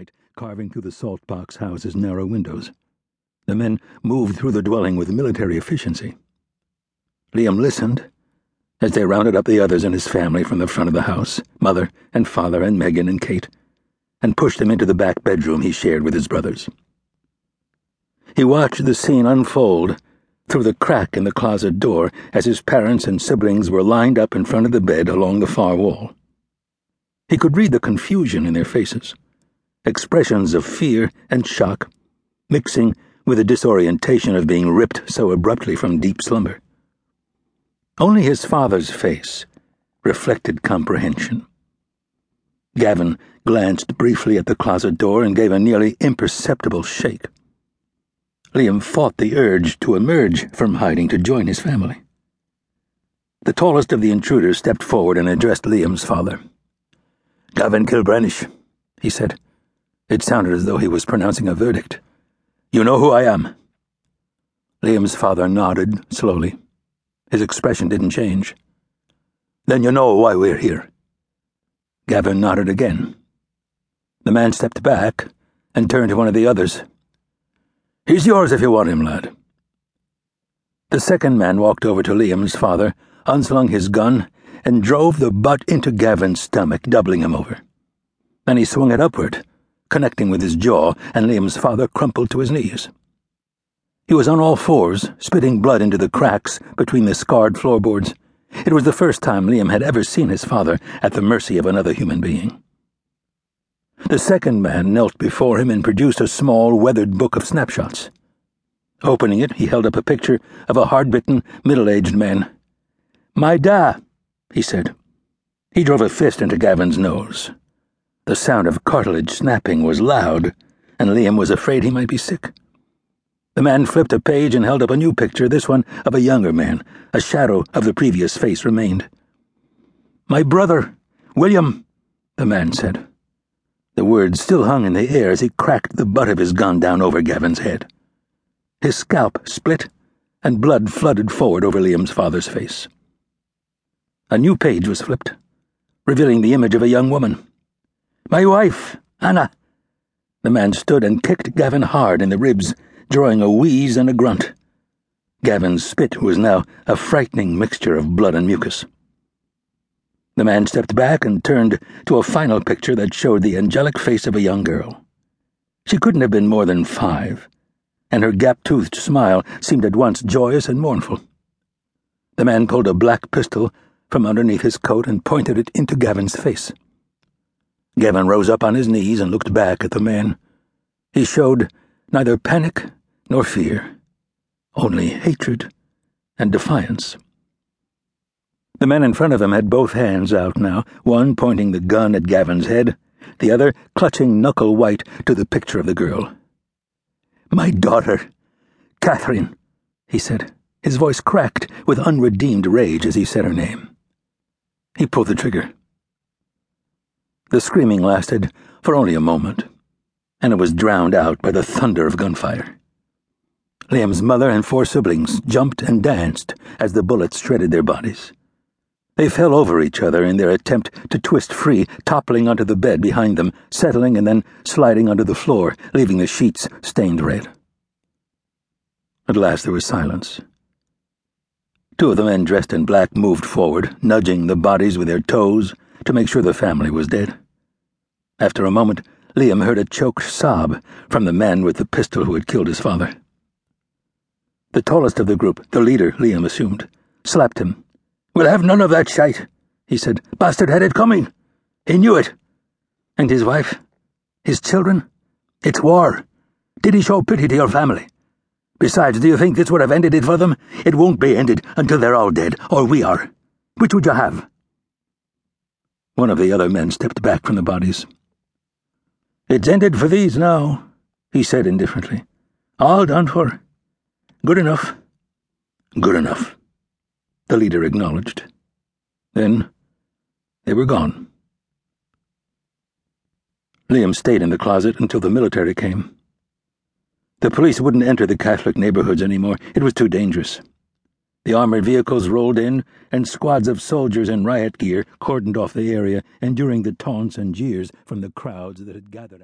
light carving through the saltbox house's narrow windows. The men moved through the dwelling with military efficiency. Liam listened as they rounded up the others in his family from the front of the house mother and father and Megan and Kate and pushed them into the back bedroom he shared with his brothers. He watched the scene unfold through the crack in the closet door as his parents and siblings were lined up in front of the bed along the far wall. He could read the confusion in their faces, expressions of fear and shock, mixing with the disorientation of being ripped so abruptly from deep slumber. Only his father's face reflected comprehension. Gavin glanced briefly at the closet door and gave a nearly imperceptible shake. Liam fought the urge to emerge from hiding to join his family. The tallest of the intruders stepped forward and addressed Liam's father. Gavin Kilbranish, he said. It sounded as though he was pronouncing a verdict. You know who I am. Liam's father nodded slowly. His expression didn't change. Then you know why we're here. Gavin nodded again. The man stepped back and turned to one of the others. He's yours if you want him, lad. The second man walked over to Liam's father, unslung his gun, and drove the butt into Gavin's stomach, doubling him over. Then he swung it upward connecting with his jaw, and Liam's father crumpled to his knees. He was on all fours, spitting blood into the cracks between the scarred floorboards. It was the first time Liam had ever seen his father at the mercy of another human being. The second man knelt before him and produced a small, weathered book of snapshots. Opening it, he held up a picture of a hard-bitten, middle-aged man. My da, he said. He drove a fist into Gavin's nose. The sound of cartilage snapping was loud, and Liam was afraid he might be sick. The man flipped a page and held up a new picture, this one of a younger man. A shadow of the previous face remained. My brother, William, the man said. The words still hung in the air as he cracked the butt of his gun down over Gavin's head. His scalp split, and blood flooded forward over Liam's father's face. A new page was flipped, revealing the image of a young woman. My wife, Anna. The man stood and kicked Gavin hard in the ribs, drawing a wheeze and a grunt. Gavin's spit was now a frightening mixture of blood and mucus. The man stepped back and turned to a final picture that showed the angelic face of a young girl. She couldn't have been more than five, and her gap toothed smile seemed at once joyous and mournful. The man pulled a black pistol from underneath his coat and pointed it into Gavin's face. Gavin rose up on his knees and looked back at the man. He showed neither panic nor fear, only hatred and defiance. The man in front of him had both hands out now, one pointing the gun at Gavin's head, the other clutching knuckle white to the picture of the girl. My daughter, Catherine, he said. His voice cracked with unredeemed rage as he said her name. He pulled the trigger. The screaming lasted for only a moment, and it was drowned out by the thunder of gunfire. Liam's mother and four siblings jumped and danced as the bullets shredded their bodies. They fell over each other in their attempt to twist free, toppling onto the bed behind them, settling and then sliding onto the floor, leaving the sheets stained red. At last there was silence. Two of the men dressed in black moved forward, nudging the bodies with their toes to make sure the family was dead. After a moment, Liam heard a choked sob from the man with the pistol who had killed his father. The tallest of the group, the leader, Liam assumed, slapped him. We'll have none of that shite, he said. Bastard had it coming. He knew it. And his wife? His children? It's war. Did he show pity to your family? Besides, do you think this would have ended it for them? It won't be ended until they're all dead, or we are. Which would you have? One of the other men stepped back from the bodies. It's ended for these now, he said indifferently. All done for. Good enough. Good enough, the leader acknowledged. Then they were gone. Liam stayed in the closet until the military came. The police wouldn't enter the Catholic neighborhoods anymore. It was too dangerous. The armored vehicles rolled in, and squads of soldiers in riot gear cordoned off the area, enduring the taunts and jeers from the crowds that had gathered.